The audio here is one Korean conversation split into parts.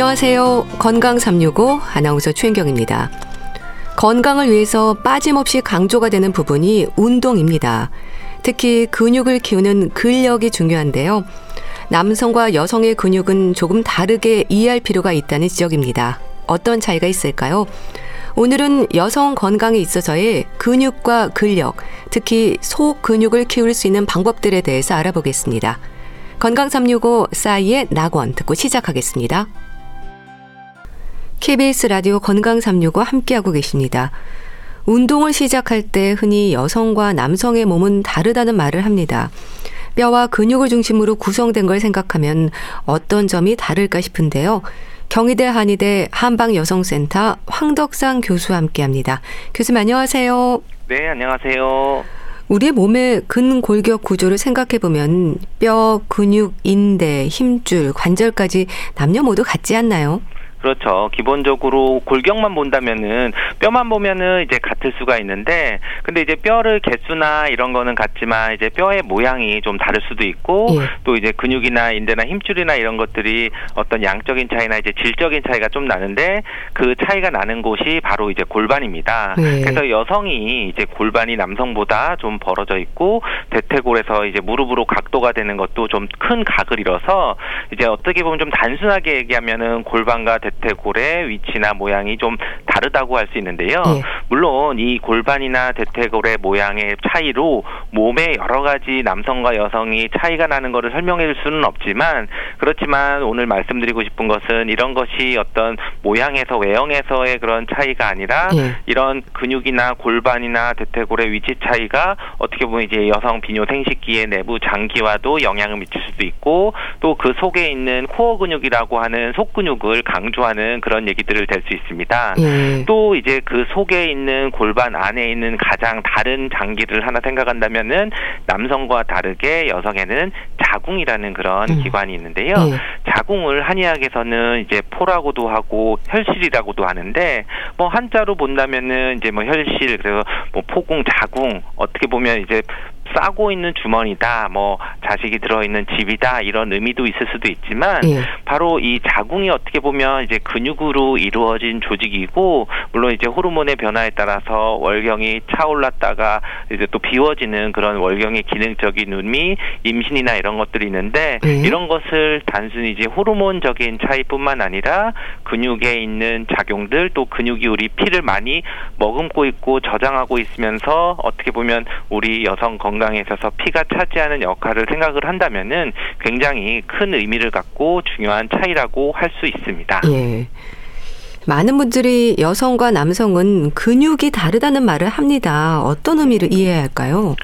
안녕하세요. 건강 365 아나운서 최인경입니다. 건강을 위해서 빠짐없이 강조가 되는 부분이 운동입니다. 특히 근육을 키우는 근력이 중요한데요. 남성과 여성의 근육은 조금 다르게 이해할 필요가 있다는 지적입니다. 어떤 차이가 있을까요? 오늘은 여성 건강에 있어서의 근육과 근력, 특히 속 근육을 키울 수 있는 방법들에 대해서 알아보겠습니다. 건강 365 싸이의 낙원 듣고 시작하겠습니다. KBS 라디오 건강 365 함께하고 계십니다. 운동을 시작할 때 흔히 여성과 남성의 몸은 다르다는 말을 합니다. 뼈와 근육을 중심으로 구성된 걸 생각하면 어떤 점이 다를까 싶은데요. 경희대 한의대 한방여성센터 황덕상 교수와 함께 합니다. 교수님 안녕하세요. 네, 안녕하세요. 우리의 몸의 근골격 구조를 생각해 보면 뼈, 근육, 인대, 힘줄, 관절까지 남녀 모두 같지 않나요? 그렇죠. 기본적으로 골격만 본다면은 뼈만 보면은 이제 같을 수가 있는데 근데 이제 뼈를 개수나 이런 거는 같지만 이제 뼈의 모양이 좀 다를 수도 있고 예. 또 이제 근육이나 인대나 힘줄이나 이런 것들이 어떤 양적인 차이나 이제 질적인 차이가 좀 나는데 그 차이가 나는 곳이 바로 이제 골반입니다. 예. 그래서 여성이 이제 골반이 남성보다 좀 벌어져 있고 대퇴골에서 이제 무릎으로 각도가 되는 것도 좀 큰 각을 이뤄서 이제 어떻게 보면 좀 단순하게 얘기하면은 골반과 대 대퇴골의 위치나 모양이 좀 다르다고 할 수 있는데요. 예. 물론 이 골반이나 대퇴골의 모양의 차이로 몸에 여러 가지 남성과 여성이 차이가 나는 것을 설명해 줄 수는 없지만 그렇지만 오늘 말씀드리고 싶은 것은 이런 것이 어떤 모양에서 외형에서의 그런 차이가 아니라 예. 이런 근육이나 골반이나 대퇴골의 위치 차이가 어떻게 보면 이제 여성 비뇨 생식기의 내부 장기와도 영향을 미칠 수도 있고 또 그 속에 있는 코어 근육이라고 하는 속 근육을 강조 강조하는 그런 얘기들을 될 수 있습니다. 예. 또 이제 그 속에 있는 골반 안에 있는 가장 다른 장기를 하나 생각한다면은 남성과 다르게 여성에는 자궁이라는 그런 음. 기관이 있는데요. 예. 자궁을 한의학에서는 이제 포라고도 하고 혈실이라고도 하는데 뭐 한자로 본다면은 이제 뭐 혈실 그래서 뭐 포궁 자궁 어떻게 보면 이제 싸고 있는 주머니다, 뭐 자식이 들어있는 집이다 이런 의미도 있을 수도 있지만 예. 바로 이 자궁이 어떻게 보면 이제 근육으로 이루어진 조직이고 물론 이제 호르몬의 변화에 따라서 월경이 차올랐다가 이제 또 비워지는 그런 월경의 기능적인 의미, 임신이나 이런 것들이 있는데 예. 이런 것을 단순히 이제 호르몬적인 차이뿐만 아니라 근육에 있는 작용들 또 근육이 우리 피를 많이 머금고 있고 저장하고 있으면서 어떻게 보면 우리 여성 건강 건강에 있어서 피가 차지하는 역할을 생각을 한다면은 굉장히 큰 의미를 갖고 중요한 차이라고 할 수 있습니다. 예. 많은 분들이 여성과 남성은 근육이 다르다는 말을 합니다. 어떤 의미를 이해해야 할까요?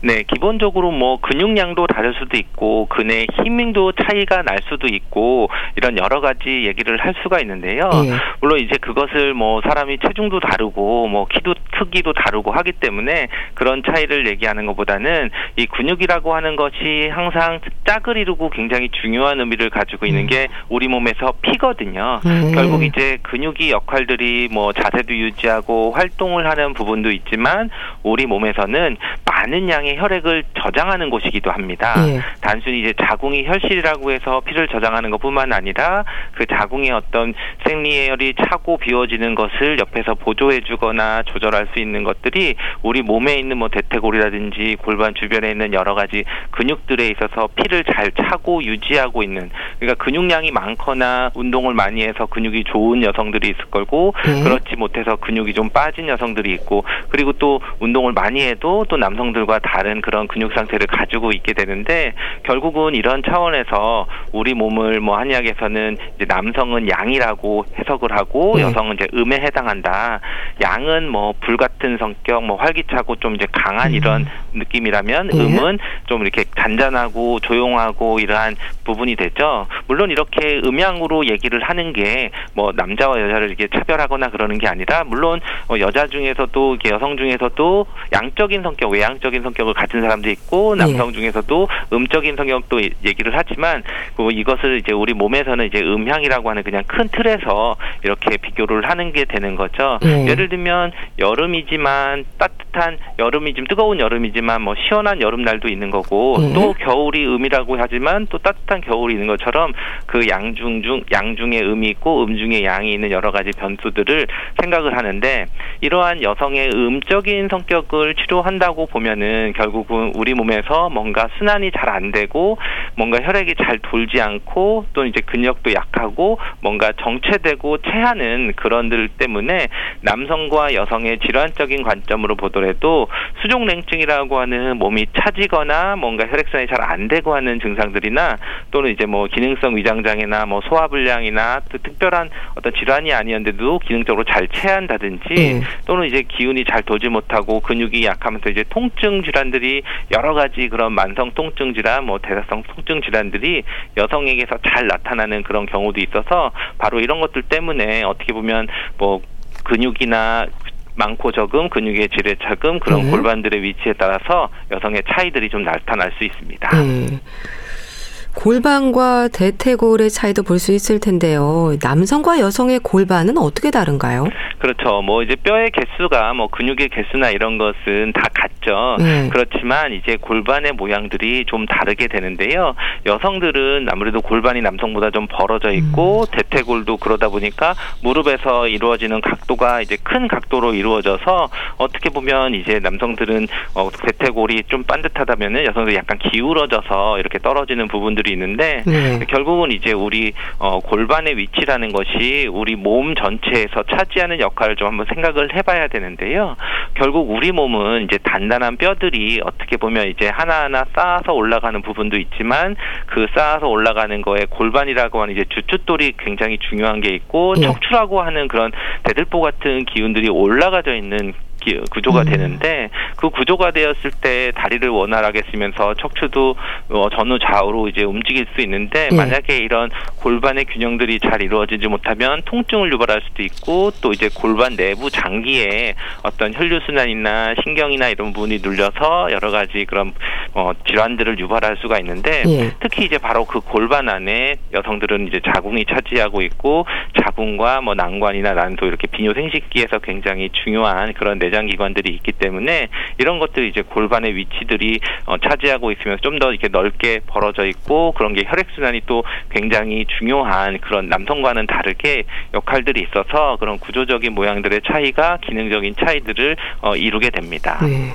네, 기본적으로 뭐 근육량도 다를 수도 있고 근의 힘도 차이가 날 수도 있고 이런 여러 가지 얘기를 할 수가 있는데요. 예. 물론 이제 그것을 뭐 사람이 체중도 다르고 뭐 키도 크기도 다르고 하기 때문에 그런 차이를 얘기하는 것보다는 이 근육이라고 하는 것이 항상 짝을 이루고 굉장히 중요한 의미를 가지고 있는 음. 게 우리 몸에서 피거든요. 음. 결국 이제 근육이 역할들이 뭐 자세도 유지하고 활동을 하는 부분도 있지만 우리 몸에서는 많은 양의 혈액을 저장하는 곳이기도 합니다. 예. 단순히 이제 자궁이 혈실이라고 해서 피를 저장하는 것뿐만 아니라 그 자궁의 어떤 생리혈이 차고 비워지는 것을 옆에서 보조해주거나 조절할 수 있는 것들이 우리 몸에 있는 뭐 대퇴골이라든지 골반 주변에 있는 여러 가지 근육들에 있어서 피를 잘 차고 유지하고 있는 그러니까 근육량이 많거나 운동을 많이 해서 근육이 좋은 여성들이 있을 거고 예. 그렇지 못해서 근육이 좀 빠진 여성들이 있고 그리고 또 운동을 많이 해도 또 남성들 과 다른 그런 근육 상태를 가지고 있게 되는데 결국은 이런 차원에서 우리 몸을 뭐 한의학에서는 이제 남성은 양이라고 해석을 하고 네. 여성은 이제 음에 해당한다. 양은 뭐 불같은 성격, 뭐 활기차고 좀 이제 강한 음. 이런 느낌이라면 네. 음은 좀 이렇게 잔잔하고 조용하고 이러한 부분이 되죠. 물론 이렇게 음양으로 얘기를 하는 게 뭐 남자와 여자를 이렇게 차별하거나 그러는 게 아니라 물론 어 여자 중에서도 여성 중에서도 양적인 성격, 외향적인 성격을 가진 사람도 있고 네. 남성 중에서도 음적인 성격도 얘기를 하지만 그 이것을 이제 우리 몸에서는 이제 음향이라고 하는 그냥 큰 틀에서 이렇게 비교를 하는 게 되는 거죠. 네. 예를 들면 여름이지만 따뜻 따뜻한 여름이 좀 뜨거운 여름이지만 뭐 시원한 여름날도 있는 거고 예. 또 겨울이 음이라고 하지만 또 따뜻한 겨울이 있는 것처럼 그 양중 중 양중에 음이 있고 음 중에 양이 있는 여러 가지 변수들을 생각을 하는데 이러한 여성의 음적인 성격을 치료한다고 보면은 결국은 우리 몸에서 뭔가 순환이 잘 안 되고 뭔가 혈액이 잘 돌지 않고 또 이제 근력도 약하고 뭔가 정체되고 체하는 그런들 때문에 남성과 여성의 질환적인 관점으로 보더라도 수족냉증이라고 하는 몸이 차지거나 뭔가 혈액순환이 잘 안 되고 하는 증상들이나 또는 이제 뭐 기능성 위장장애나 뭐 소화불량이나 또 특별한 어떤 질환이 아니었는데도 기능적으로 잘 체한다든지 음. 또는 이제 기운이 잘 돌지 못하고 근육이 약하면서 이제 통증 질환들이 여러 가지 그런 만성 통증 질환, 뭐 대사성 통증 질환들이 여성에게서 잘 나타나는 그런 경우도 있어서 바로 이런 것들 때문에 어떻게 보면 뭐 근육이나 많고 적음, 근육의 질의 차금 그런 네. 골반들의 위치에 따라서 여성의 차이들이 좀 나타날 수 있습니다. 네. 골반과 대퇴골의 차이도 볼 수 있을 텐데요. 남성과 여성의 골반은 어떻게 다른가요? 그렇죠. 뭐 이제 뼈의 개수가 뭐 근육의 개수나 이런 것은 다 같죠. 네. 그렇지만 이제 골반의 모양들이 좀 다르게 되는데요. 여성들은 아무래도 골반이 남성보다 좀 벌어져 있고 음. 대퇴골도 그러다 보니까 무릎에서 이루어지는 각도가 이제 큰 각도로 이루어져서 어떻게 보면 이제 남성들은 어 대퇴골이 좀 반듯하다면은 여성들이 약간 기울어져서 이렇게 떨어지는 부분들이 부분들이 있는데 네. 결국은 이제 우리 어, 골반의 위치라는 것이 우리 몸 전체에서 차지하는 역할을 좀 한번 생각을 해봐야 되는데요. 결국 우리 몸은 이제 단단한 뼈들이 어떻게 보면 이제 하나하나 쌓아서 올라가는 부분도 있지만 그 쌓아서 올라가는 거에 골반이라고 하는 이제 주춧돌이 굉장히 중요한 게 있고 네. 척추라고 하는 그런 대들보 같은 기운들이 올라가져 있는 구조가 음. 되는데 그 구조가 되었을 때 다리를 원활하게 쓰면서 척추도 어, 전후 좌우로 이제 움직일 수 있는데 네. 만약에 이런 골반의 균형들이 잘 이루어지지 못하면 통증을 유발할 수도 있고 또 이제 골반 내부 장기에 어떤 혈류 순환이나 신경이나 이런 부분이 눌려서 여러 가지 그런 어, 질환들을 유발할 수가 있는데 네. 특히 이제 바로 그 골반 안에 여성들은 이제 자궁이 차지하고 있고 자궁과 뭐 난관이나 난소 이렇게 비뇨 생식기에서 굉장히 중요한 그런 내장 내장 기관들이 있기 때문에 이런 것들이 이제 골반의 위치들이 어, 차지하고 있으면서 좀 더 이렇게 넓게 벌어져 있고 그런 게 혈액 순환이 또 굉장히 중요한 그런 남성과는 다르게 역할들이 있어서 그런 구조적인 모양들의 차이가 기능적인 차이들을 어, 이루게 됩니다. 네.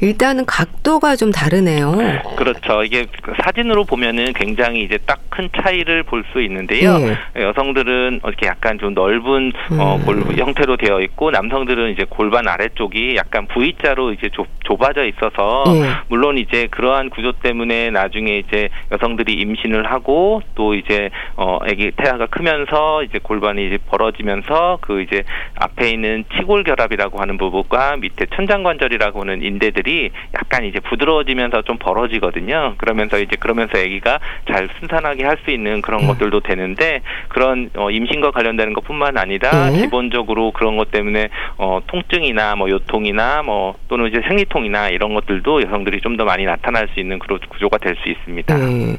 일단은 각도가 좀 다르네요. 그렇죠. 이게 사진으로 보면은 굉장히 이제 딱 큰 차이를 볼 수 있는데요. 네. 여성들은 이렇게 약간 좀 넓은 음. 어, 골 형태로 되어 있고 남성들은 이제 골반 아래쪽이 약간 V자로 이제 좁, 좁아져 있어서 네. 물론 이제 그러한 구조 때문에 나중에 이제 여성들이 임신을 하고 또 이제 어 아기 태아가 크면서 이제 골반이 이제 벌어지면서 그 이제 앞에 있는 치골 결합이라고 하는 부분과 밑에 천장관절이라고 하는 인대들 이 약간 이제 부드러워지면서 좀 벌어지거든요. 그러면서 이제 그러면서 아기가 잘 순산하게 할 수 있는 그런 음. 것들도 되는데 그런 어, 임신과 관련되는 것뿐만 아니라 음. 기본적으로 그런 것 때문에 어, 통증이나 뭐 요통이나 뭐 또는 이제 생리통이나 이런 것들도 여성들이 좀 더 많이 나타날 수 있는 그런 구조가 될 수 있습니다. 음.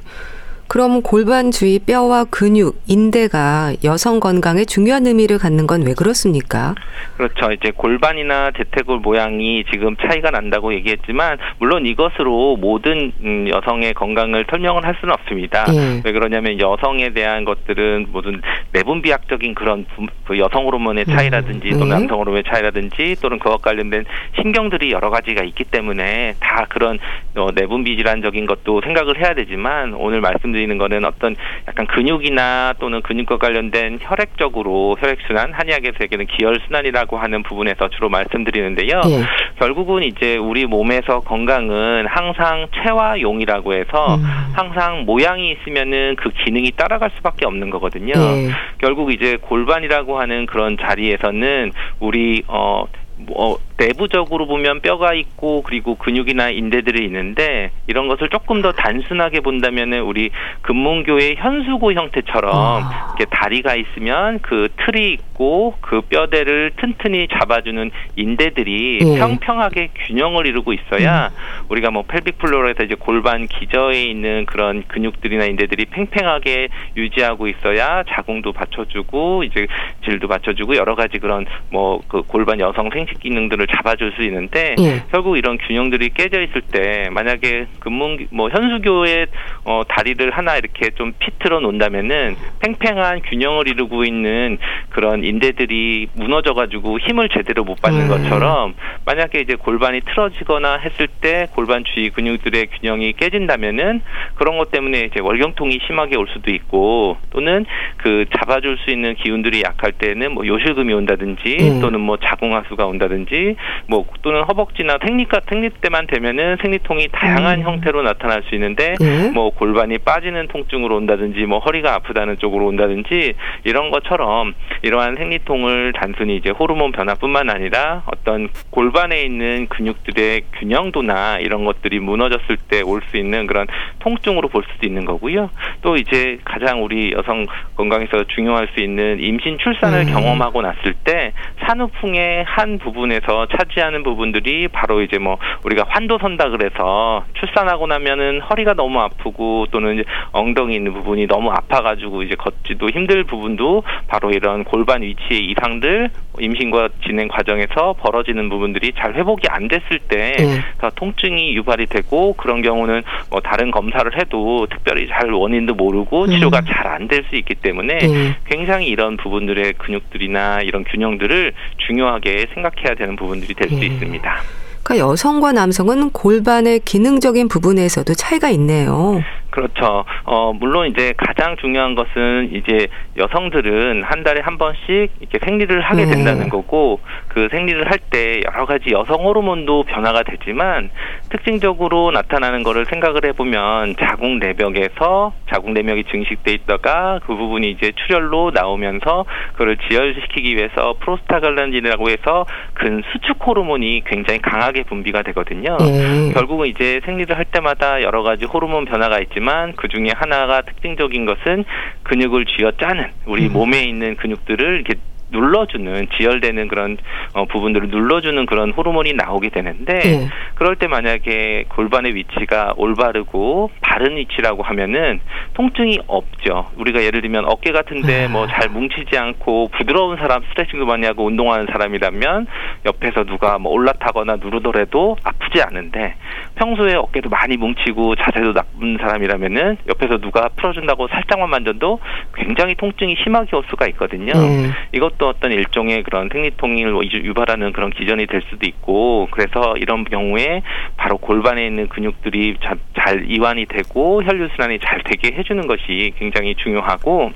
그럼 골반 주위 뼈와 근육, 인대가 여성 건강에 중요한 의미를 갖는 건 왜 그렇습니까? 그렇죠. 이제 골반이나 대퇴골 모양이 지금 차이가 난다고 얘기했지만 물론 이것으로 모든 음, 여성의 건강을 설명을 할 수는 없습니다. 예. 왜 그러냐면 여성에 대한 것들은 모든 내분비학적인 그런 그 여성 호르몬의 차이라든지 음. 또는 예. 남성 호르몬의 차이라든지 또는 그와 관련된 신경들이 여러 가지가 있기 때문에 다 그런 어, 내분비 질환적인 것도 생각을 해야 되지만 오늘 말씀 말씀드리는 거는 어떤 약간 근육이나 또는 근육과 관련된 혈액적으로 혈액순환, 한의학에서 얘기하는 기혈순환이라고 하는 부분에서 주로 말씀드리는데요. 예. 결국은 이제 우리 몸에서 건강은 항상 체화용이라고 해서 음. 항상 모양이 있으면은 그 기능이 따라갈 수밖에 없는 거거든요. 예. 결국 이제 골반이라고 하는 그런 자리에서는 우리 어 뭐 내부적으로 보면 뼈가 있고 그리고 근육이나 인대들이 있는데 이런 것을 조금 더 단순하게 본다면은 우리 금문교의 현수고 형태처럼 아. 이렇게 다리가 있으면 그 틀이 있고 그 뼈대를 튼튼히 잡아주는 인대들이 예. 평평하게 균형을 이루고 있어야 음. 우리가 뭐 펠빅 플로어에서 이제 골반 기저에 있는 그런 근육들이나 인대들이 팽팽하게 유지하고 있어야 자궁도 받쳐주고 이제 질도 받쳐주고 여러 가지 그런 뭐 그 골반 여성 생식 기능들을 균형들을 잡아줄 수 있는데 예. 결국 이런 균형들이 깨져 있을 때 만약에 근문 뭐 현수교의 어, 다리를 하나 이렇게 좀 피틀어 놓는다면은 팽팽한 균형을 이루고 있는 그런 인대들이 무너져 가지고 힘을 제대로 못 받는 음. 것처럼 만약에 이제 골반이 틀어지거나 했을 때 골반 주위 근육들의 균형이 깨진다면은 그런 것 때문에 이제 월경통이 심하게 올 수도 있고 또는 그 잡아줄 수 있는 기운들이 약할 때는 뭐 요실금이 온다든지 음. 또는 뭐 자궁하수가 온다든지 뭐 또는 허벅지나 생리가 생리 때만 되면은 생리통이 다양한 음. 형태로 나타날 수 있는데 음. 뭐 골반이 빠지는 통증으로 온다든지 뭐 허리가 아프다는 쪽으로 온다든지 이런 것처럼 이러한 생리통을 단순히 이제 호르몬 변화뿐만 아니라 어떤 골반에 있는 근육들의 균형도나 이런 것들이 무너졌을 때 올 수 있는 그런 통증으로 볼 수도 있는 거고요. 또 이제 가장 우리 여성 건강에서 중요할 수 있는 임신 출산을 음. 경험하고 났을 때 산후풍의 한 부분에서 차지하는 부분들이 바로 이제 뭐 우리가 환도 선다 그래서 출산하고 나면은 허리가 너무 아프고 또는 이제 엉덩이 있는 부분이 너무 아파가지고 이제 걷지도 힘들 부분도 바로 이런 골반 위치의 이상들 임신과 진행 과정에서 벌어지는 부분들이 잘 회복이 안 됐을 때더 네. 통증이 유발이 되고 그런 경우는 뭐 다른 검사를 해도 특별히 잘 원인도 모르고 치료가 음. 잘안 될 수 있기 때문에 네. 굉장히 이런 부분들의 근육들이나 이런 균형들을 중요하게 생각해야 되는 부분 들이 될수 네. 있습니다. 그러니까 여성과 남성은 골반의 기능적인 부분에서도 차이가 있네요. 그렇죠. 어, 물론 이제 가장 중요한 것은 이제 여성들은 한 달에 한 번씩 이렇게 생리를 하게 네. 된다는 거고 그 생리를 할 때 여러 가지 여성 호르몬도 변화가 되지만 특징적으로 나타나는 거를 생각을 해보면 자궁 내벽에서 자궁 내벽이 증식돼 있다가 그 부분이 이제 출혈로 나오면서 그걸 지혈시키기 위해서 프로스타글란딘이라고 해서 근 수축 호르몬이 굉장히 강하게 분비가 되거든요. 네. 결국은 이제 생리를 할 때마다 여러 가지 호르몬 변화가 있지만 있지만 그 중에 하나가 특징적인 것은 근육을 쥐어 짜는 우리 음. 몸에 있는 근육들을 이렇게 눌러주는 지혈되는 그런 어, 부분들을 눌러주는 그런 호르몬이 나오게 되는데 네. 그럴 때 만약에 골반의 위치가 올바르고 바른 위치라고 하면은 통증이 없죠. 우리가 예를 들면 어깨 같은데 아. 뭐잘 뭉치지 않고 부드러운 사람 스트레칭도 많이 하고 운동하는 사람이라면 옆에서 누가 뭐 올라타거나 누르더라도 아프지 않은데 평소에 어깨도 많이 뭉치고 자세도 나쁜 사람이라면은 옆에서 누가 풀어준다고 살짝만 만져도 굉장히 통증이 심하게 올 수가 있거든요. 네. 이것 도또 어떤 일종의 그런 생리통을 유발하는 그런 기전이 될 수도 있고 그래서 이런 경우에 바로 골반에 있는 근육들이 잘 이완이 되고 혈류 순환이 잘 되게 해주는 것이 굉장히 중요하고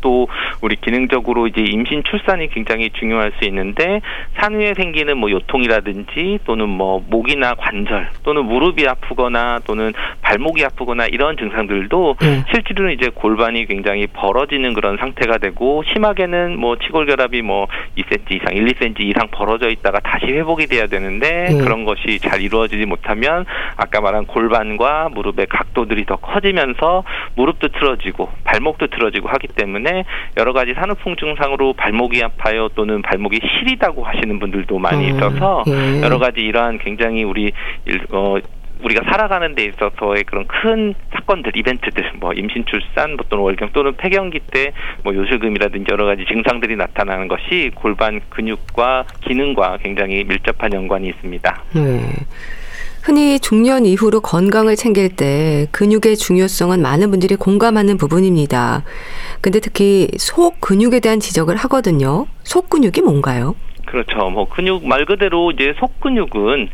또 우리 기능적으로 이제 임신 출산이 굉장히 중요할 수 있는데 산후에 생기는 뭐 요통이라든지 또는 뭐 목이나 관절 또는 무릎이 아프거나 또는 발목이 아프거나 이런 증상들도 네. 실제로는 이제 골반이 굉장히 벌어지는 그런 상태가 되고 심하게는 뭐 치골결합이 뭐 2cm 이상, 1, 2cm 이상 벌어져 있다가 다시 회복이 돼야 되는데 네. 그런 것이 잘 이루어지지 못하면 아까 말한 골반과 무릎의 각도들이 더 커지면서 무릎도 틀어지고 발목도 틀어지고 하기 때문에 때문에 여러 가지 산후풍 증상으로 발목이 아파요 또는 발목이 시리다고 하시는 분들도 많이 음, 있어서 음, 여러 가지 이러한 굉장히 우리 어 우리가 살아가는 데 있어서의 그런 큰 사건들, 이벤트들, 뭐 임신, 출산, 뭐 또는 월경 또는 폐경기 때 뭐 요실금이라든지 여러 가지 증상들이 나타나는 것이 골반 근육과 기능과 굉장히 밀접한 연관이 있습니다. 네. 흔히 중년 이후로 건강을 챙길 때 근육의 중요성은 많은 분들이 공감하는 부분입니다. 근데 특히 속 근육에 대한 지적을 하거든요. 속 근육이 뭔가요? 그렇죠. 뭐 근육 말 그대로 이제 속 근육은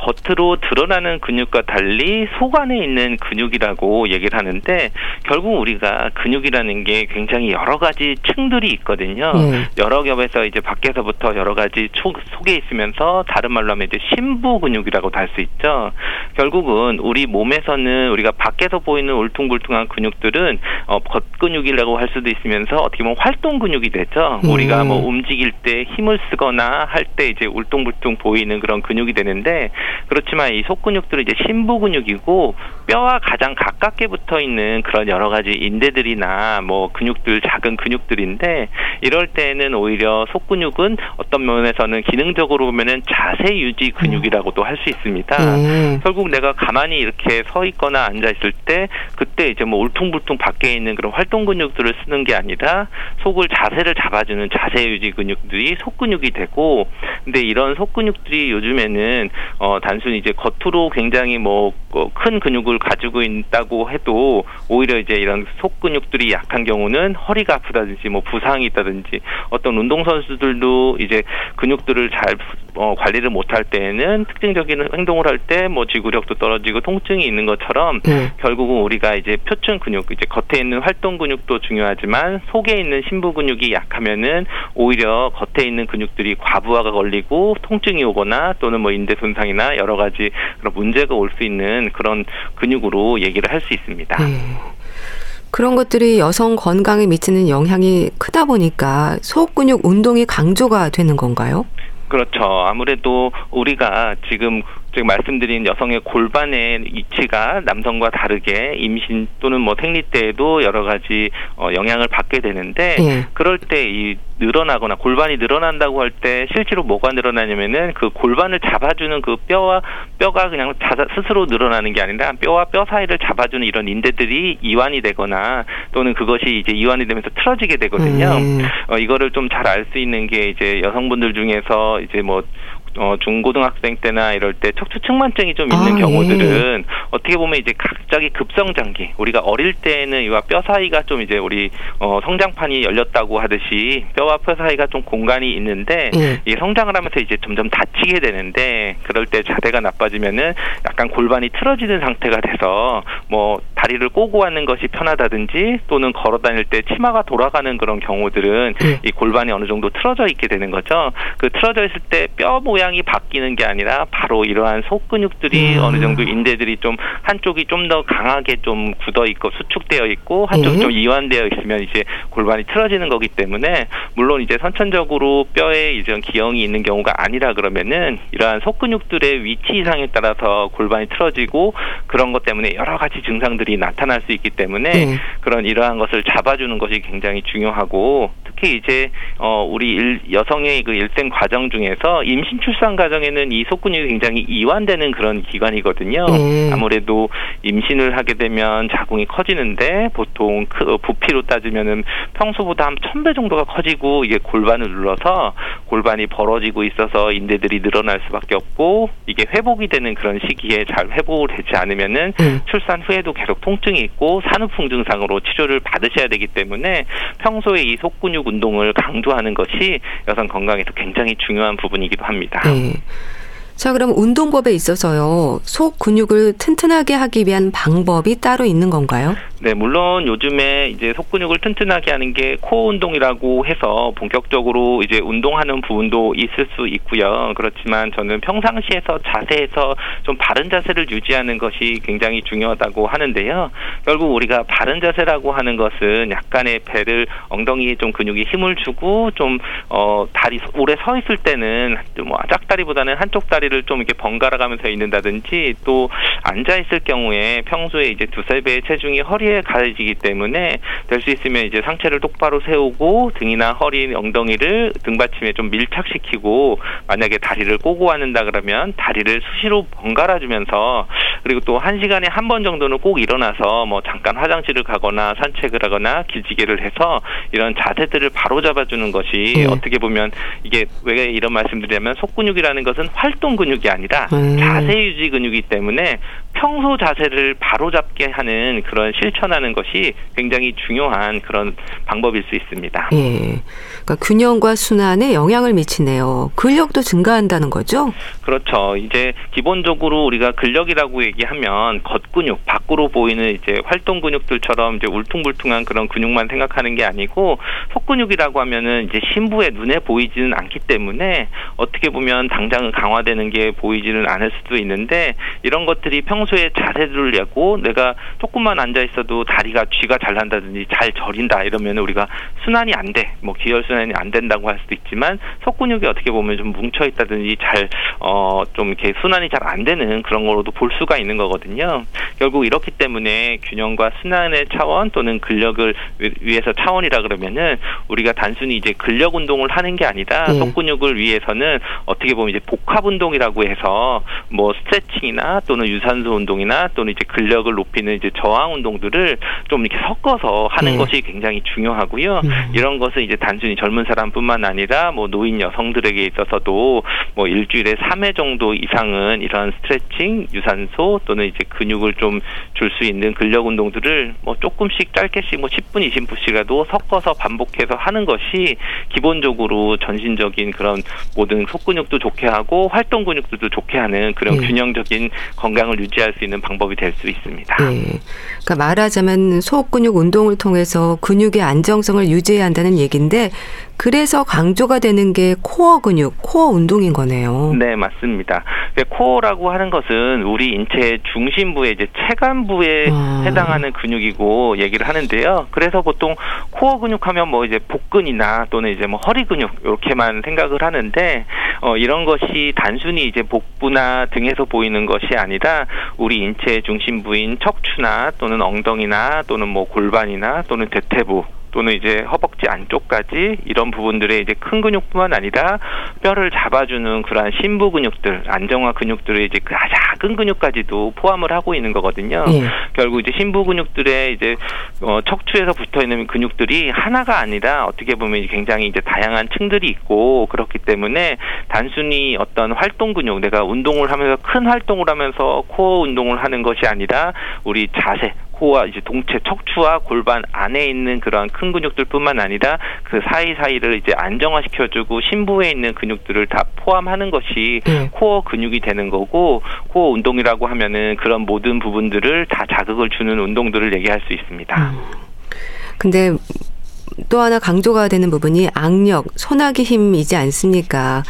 겉으로 드러나는 근육과 달리 속 안에 있는 근육이라고 얘기를 하는데 결국 우리가 근육이라는 게 굉장히 여러 가지 층들이 있거든요. 네. 여러 겹에서 이제 밖에서부터 여러 가지 초, 속에 있으면서 다른 말로 하면 이제 심부 근육이라고도 할수 있죠. 결국은 우리 몸에서는 우리가 밖에서 보이는 울퉁불퉁한 근육들은 어, 겉근육이라고 할 수도 있으면서 어떻게 보면 활동 근육이 되죠. 네. 우리가 뭐 움직일 때 힘을 쓰거나 할 때 이제 울퉁불퉁 보이는 그런 근육이 되는데 그렇지만 이 속근육들은 이제 심부 근육이고 뼈와 가장 가깝게 붙어 있는 그런 여러 가지 인대들이나 뭐 근육들 작은 근육들인데 이럴 때는 오히려 속근육은 어떤 면에서는 기능적으로 보면은 자세 유지 근육이라고도 할 수 있습니다. 음. 결국 내가 가만히 이렇게 서 있거나 앉아 있을 때 그때 이제 뭐 울퉁불퉁 밖에 있는 그런 활동 근육들을 쓰는 게 아니라 속을 자세를 잡아주는 자세 유지 근육들이 속근육이 되고 근데 이런 속근육들이 요즘에는 어 단순히 이제 겉으로 굉장히 뭐큰 어, 근육을 가지고 있다고 해도 오히려 이제 이런 속 근육들이 약한 경우는 허리가 아프다든지 뭐 부상이 있다든지 어떤 운동 선수들도 이제 근육들을 잘 어, 관리를 못할 때에는 특징적인 행동을 할 때 뭐 지구력도 떨어지고 통증이 있는 것처럼 네. 결국은 우리가 이제 표층 근육 이제 겉에 있는 활동 근육도 중요하지만 속에 있는 심부 근육이 약하면은 오히려 겉에 있는 근육들이 과부하가 걸리고 통증이 오거나 또는 뭐 인대 손상이나 여러 가지 그런 문제가 올 수 있는 그런 근육으로 얘기를 할 수 있습니다. 네. 그런 것들이 여성 건강에 미치는 영향이 크다 보니까 속 근육 운동이 강조가 되는 건가요? 그렇죠. 아무래도 우리가 지금 지금 말씀드린 여성의 골반의 위치가 남성과 다르게 임신 또는 뭐 생리 때에도 여러 가지 어, 영향을 받게 되는데 예. 그럴 때 이 늘어나거나 골반이 늘어난다고 할 때 실제로 뭐가 늘어나냐면은 그 골반을 잡아주는 그 뼈와 뼈가 그냥 자자 스스로 늘어나는 게 아니라 뼈와 뼈 사이를 잡아주는 이런 인대들이 이완이 되거나 또는 그것이 이제 이완이 되면서 틀어지게 되거든요. 음. 어, 이거를 좀 잘 알 수 있는 게 이제 여성분들 중에서 이제 뭐 어, 중고등학생 때나 이럴 때 척추측만증이 좀 있는 아, 예. 경우들은 예. 어떻게 보면 이제 갑자기 급성장기 우리가 어릴 때는 이와 뼈 사이가 좀 이제 우리 어, 성장판이 열렸다고 하듯이 뼈와 뼈 사이가 좀 공간이 있는데 예. 이 성장을 하면서 이제 점점 다치게 되는데 그럴 때 자세가 나빠지면은 약간 골반이 틀어지는 상태가 돼서 뭐 다리를 꼬고 하는 것이 편하다든지 또는 걸어 다닐 때 치마가 돌아가는 그런 경우들은 예. 이 골반이 어느 정도 틀어져 있게 되는 거죠. 그 틀어져 있을 때 뼈 모양 모양이 바뀌는 게 아니라 바로 이러한 속근육들이 음. 어느 정도 인대들이 좀 한쪽이 좀 더 강하게 좀 굳어 있고 수축되어 있고 한쪽이 음. 좀 이완되어 있으면 이제 골반이 틀어지는 거기 때문에 물론 이제 선천적으로 뼈에 이제 기형이 있는 경우가 아니라 그러면은 이러한 속근육들의 위치 이상에 따라서 골반이 틀어지고 그런 것 때문에 여러 가지 증상들이 나타날 수 있기 때문에 음. 그런 이러한 것을 잡아주는 것이 굉장히 중요하고 특히 이제 어 우리 일, 여성의 그 일생 과정 중에서 임신 출산 과정에는 이 속근육이 굉장히 이완되는 그런 기관이거든요. 네. 아무래도 임신을 하게 되면 자궁이 커지는데 보통 그 부피로 따지면은 평소보다 한 천 배 정도가 커지고 이게 골반을 눌러서 골반이 벌어지고 있어서 인대들이 늘어날 수밖에 없고 이게 회복이 되는 그런 시기에 잘 회복을 되지 않으면은 음. 출산 후에도 계속 통증이 있고 산후풍 증상으로 치료를 받으셔야 되기 때문에 평소에 이 속근육 운동을 강조하는 것이 여성 건강에서 굉장히 중요한 부분이기도 합니다. 네. 자, 그럼 운동법에 있어서요, 속 근육을 튼튼하게 하기 위한 방법이 따로 있는 건가요? 네, 물론 요즘에 이제 속근육을 튼튼하게 하는 게 코어 운동이라고 해서 본격적으로 이제 운동하는 부분도 있을 수 있고요. 그렇지만 저는 평상시에서 자세에서 좀 바른 자세를 유지하는 것이 굉장히 중요하다고 하는데요. 결국 우리가 바른 자세라고 하는 것은 약간의 배를 엉덩이에 좀 근육이 힘을 주고 좀 어 다리 오래 서 있을 때는 뭐 짝다리보다는 한쪽 다리를 좀 이렇게 번갈아 가면서 있는다든지 또 앉아 있을 경우에 평소에 이제 두세 배의 체중이 허리에 크게 가해지기 때문에 될 수 있으면 이제 상체를 똑바로 세우고 등이나 허리, 엉덩이를 등받침에 좀 밀착시키고 만약에 다리를 꼬고 앉는다 그러면 다리를 수시로 번갈아 주면서 그리고 또 한 시간에 한 번 정도는 꼭 일어나서 뭐 잠깐 화장실을 가거나 산책을 하거나 기지개를 해서 이런 자세들을 바로 잡아주는 것이 네. 어떻게 보면 이게 왜 이런 말씀드리냐면 속근육이라는 것은 활동 근육이 아니라 음. 자세 유지 근육이기 때문에 평소 자세를 바로 잡게 하는 그런 실천하는 것이 굉장히 중요한 그런 방법일 수 있습니다. 예. 그러니까 균형과 순환에 영향을 미치네요. 근력도 증가한다는 거죠? 그렇죠. 이제 기본적으로 우리가 근력이라고 얘기하면 겉근육, 밖으로 보이는 이제 활동 근육들처럼 이제 울퉁불퉁한 그런 근육만 생각하는 게 아니고 속근육이라고 하면은 이제 신부의 눈에 보이지는 않기 때문에 어떻게 보면 당장은 강화되는 게 보이지는 않을 수도 있는데 이런 것들이 평소 평소에 자세를 내고 내가 조금만 앉아 있어도 다리가 쥐가 잘 난다든지 잘 저린다 이러면 우리가 순환이 안 돼. 뭐 기혈 순환이 안 된다고 할 수도 있지만 속근육이 어떻게 보면 좀 뭉쳐 있다든지 잘 어 좀 이렇게 순환이 잘 안 되는 그런 거로도 볼 수가 있는 거거든요. 결국 이렇기 때문에 균형과 순환의 차원 또는 근력을 위해서 차원이라 그러면은 우리가 단순히 이제 근력 운동을 하는 게 아니라 네. 속근육을 위해서는 어떻게 보면 이제 복합 운동이라고 해서 뭐 스트레칭이나 또는 유산소 운동이나 또는 이제 근력을 높이는 이제 저항 운동들을 좀 이렇게 섞어서 하는 네. 것이 굉장히 중요하고요. 음. 이런 것은 이제 단순히 젊은 사람뿐만 아니라 뭐 노인 여성들에게 있어서도 뭐 일주일에 3회 정도 이상은 이런 스트레칭, 유산소 또는 이제 근육을 좀 줄 수 있는 근력 운동들을 뭐 조금씩 짧게씩 뭐 10분, 20분씩이라도 섞어서 반복해서 하는 것이 기본적으로 전신적인 그런 모든 속근육도 좋게 하고 활동 근육들도 좋게 하는 그런 네. 균형적인 건강을 유지 할 수 있는 방법이 될 수 있습니다. 네. 그러니까 말하자면 소근육 운동을 통해서 근육의 안정성을 유지해야 한다는 얘기인데 그래서 강조가 되는 게 코어 근육, 코어 운동인 거네요. 네, 맞습니다. 코어라고 하는 것은 우리 인체의 중심부의 이제 체간부에 아. 해당하는 근육이고 얘기를 하는데요. 그래서 보통 코어 근육하면 뭐 이제 복근이나 또는 이제 뭐 허리 근육 이렇게만 생각을 하는데 어 이런 것이 단순히 이제 복부나 등에서 보이는 것이 아니라 우리 인체의 중심부인 척추나 또는 엉덩이나 또는 뭐 골반이나 또는 대퇴부 또는 이제 허벅지 안쪽까지 이런 부분들의 이제 큰 근육뿐만 아니라 뼈를 잡아주는 그러한 심부 근육들, 안정화 근육들의 이제 그 작은 근육까지도 포함을 하고 있는 거거든요. 예. 결국 이제 심부 근육들의 이제 어, 척추에서 붙어 있는 근육들이 하나가 아니라 어떻게 보면 굉장히 이제 다양한 층들이 있고 그렇기 때문에 단순히 어떤 활동 근육, 내가 운동을 하면서 큰 활동을 하면서 코어 운동을 하는 것이 아니라 우리 자세, 코와 이제 동체 척추와 골반 안에 있는 그러한 큰 근육들뿐만 아니라 그 사이 사이를 이제 안정화시켜주고 심부에 있는 근육들을 다 포함하는 것이 네. 코어 근육이 되는 거고 코어 운동이라고 하면은 그런 모든 부분들을 다 자극을 주는 운동들을 얘기할 수 있습니다. 음. 근데 또 하나 강조가 되는 부분이 악력, 소나기 힘이지 않습니까?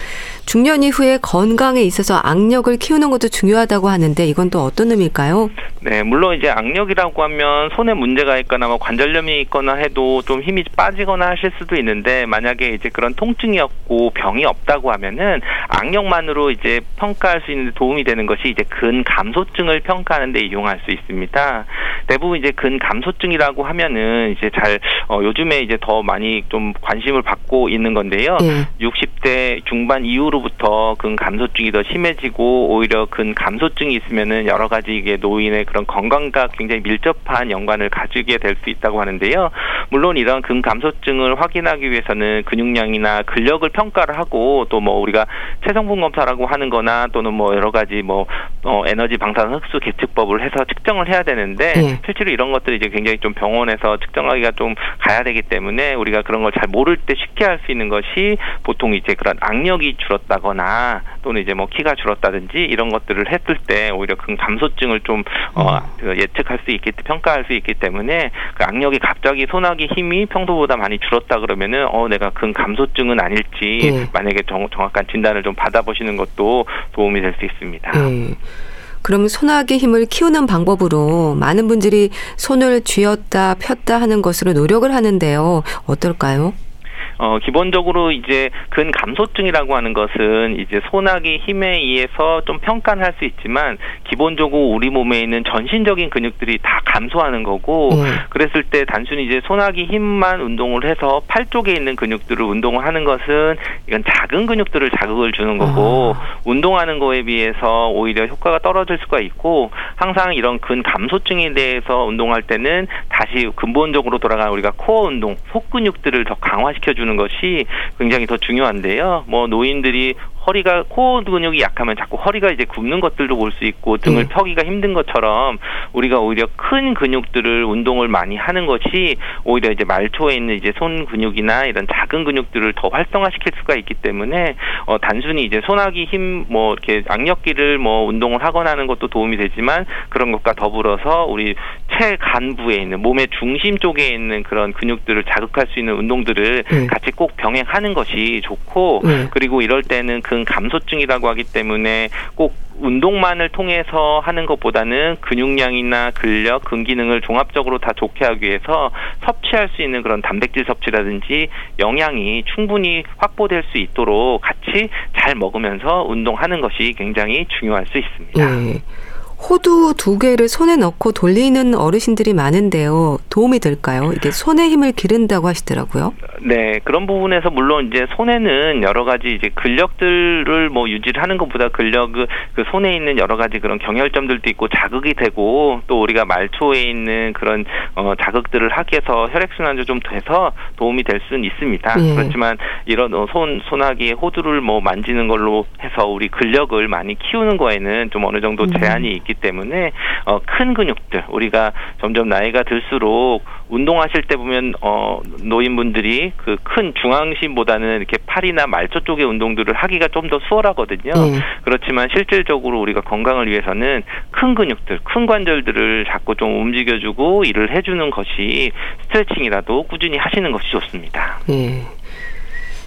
중년 이후에 건강에 있어서 악력을 키우는 것도 중요하다고 하는데 이건 또 어떤 의미일까요? 네, 물론 이제 악력이라고 하면 손에 문제가 있거나 뭐 관절염이 있거나 해도 좀 힘이 빠지거나 하실 수도 있는데 만약에 이제 그런 통증이 없고 병이 없다고 하면은 악력만으로 이제 평가할 수 있는 도움이 되는 것이 이제 근감소증을 평가하는 데 이용할 수 있습니다. 대부분 이제 근감소증이라고 하면은 이제 잘 어, 요즘에 이제 더 많이 좀 관심을 받고 있는 건데요. 예. 60대 중반 이후로부터 근 감소증이 더 심해지고 오히려 근 감소증이 있으면은 여러 가지 이게 노인의 그런 건강과 굉장히 밀접한 연관을 가지게 될 수 있다고 하는데요. 물론 이런 근 감소증을 확인하기 위해서는 근육량이나 근력을 평가를 하고 또 뭐 우리가 체성분 검사라고 하는 거나 또는 뭐 여러 가지 뭐 어, 에너지 방사능 흡수 계측법을 해서 측정을 해야 되는데 예. 실제로 이런 것들이 이제 굉장히 좀 병원에서 측정하기가 좀 가야 되기 때문에 우리가 그런 걸 잘 모를 때 쉽게 할 수 있는 것이 보통 이제 그런 악력이 줄었다거나 또는 이제 뭐 키가 줄었다든지 이런 것들을 했을 때 오히려 그 감소증을 좀 어, 음. 그 예측할 수 있기 평가할 수 있기 때문에 그 악력이 갑자기 소나기 힘이 평소보다 많이 줄었다 그러면은 어 내가 근 감소증은 아닐지 예. 만약에 정, 정확한 진단을 좀 받아보시는 것도 도움이 될 수 있습니다. 예. 그럼 소나기 힘을 키우는 방법으로 많은 분들이 손을 쥐었다 폈다 하는 것으로 노력을 하는데요. 어떨까요? 어, 기본적으로 이제 근 감소증이라고 하는 것은 이제 소나기 힘에 의해서 좀 평가는 할 수 있지만 기본적으로 우리 몸에 있는 전신적인 근육들이 다 감소하는 거고 음. 그랬을 때 단순히 이제 소나기 힘만 운동을 해서 팔 쪽에 있는 근육들을 운동을 하는 것은 이건 작은 근육들을 자극을 주는 거고 아. 운동하는 거에 비해서 오히려 효과가 떨어질 수가 있고 항상 이런 근 감소증에 대해서 운동할 때는 다시 근본적으로 돌아가는 우리가 코어 운동, 속 근육들을 더 강화시켜 주는 것이 굉장히 더 중요한데요. 뭐 노인들이 허리가 코어 근육이 약하면 자꾸 허리가 이제 굽는 것들도 볼 수 있고 등을 음. 펴기가 힘든 것처럼 우리가 오히려 큰 근육들을 운동을 많이 하는 것이 오히려 이제 말초에 있는 이제 손 근육이나 이런 작은 근육들을 더 활성화시킬 수가 있기 때문에 어 단순히 이제 손아귀 힘 뭐 이렇게 악력기를 뭐 운동을 하거나 하는 것도 도움이 되지만 그런 것과 더불어서 우리 체 간부에 있는 몸의 중심 쪽에 있는 그런 근육들을 자극할 수 있는 운동들을 음. 같이 꼭 병행하는 것이 좋고 음. 그리고 이럴 때는 근 감소증이라고 하기 때문에 꼭 운동만을 통해서 하는 것보다는 근육량이나 근력, 근기능을 종합적으로 다 좋게 하기 위해서 섭취할 수 있는 그런 단백질 섭취라든지 영양이 충분히 확보될 수 있도록 같이 잘 먹으면서 운동하는 것이 굉장히 중요할 수 있습니다. 예. 호두 두 개를 손에 넣고 돌리는 어르신들이 많은데요. 도움이 될까요? 이게 손에 힘을 기른다고 하시더라고요. 네, 그런 부분에서 물론 이제 손에는 여러 가지 이제 근력들을 뭐 유지를 하는 것보다 근력 그 손에 있는 여러 가지 그런 경혈점들도 있고 자극이 되고 또 우리가 말초에 있는 그런 어 자극들을 하기 위해서 혈액 순환도 좀 돼서 도움이 될 수는 있습니다. 예. 그렇지만 이런 어, 손 손아귀에 호두를 뭐 만지는 걸로 해서 우리 근력을 많이 키우는 거에는 좀 어느 정도 음. 제한이 있기 때문에 어, 큰 근육들 우리가 점점 나이가 들수록 운동하실 때 보면 어, 노인분들이 그 큰 중앙심보다는 이렇게 팔이나 말초 쪽의 운동들을 하기가 좀 더 수월하거든요. 네. 그렇지만 실질적으로 우리가 건강을 위해서는 큰 근육들, 큰 관절들을 자꾸 좀 움직여주고 일을 해주는 것이 스트레칭이라도 꾸준히 하시는 것이 좋습니다. 네.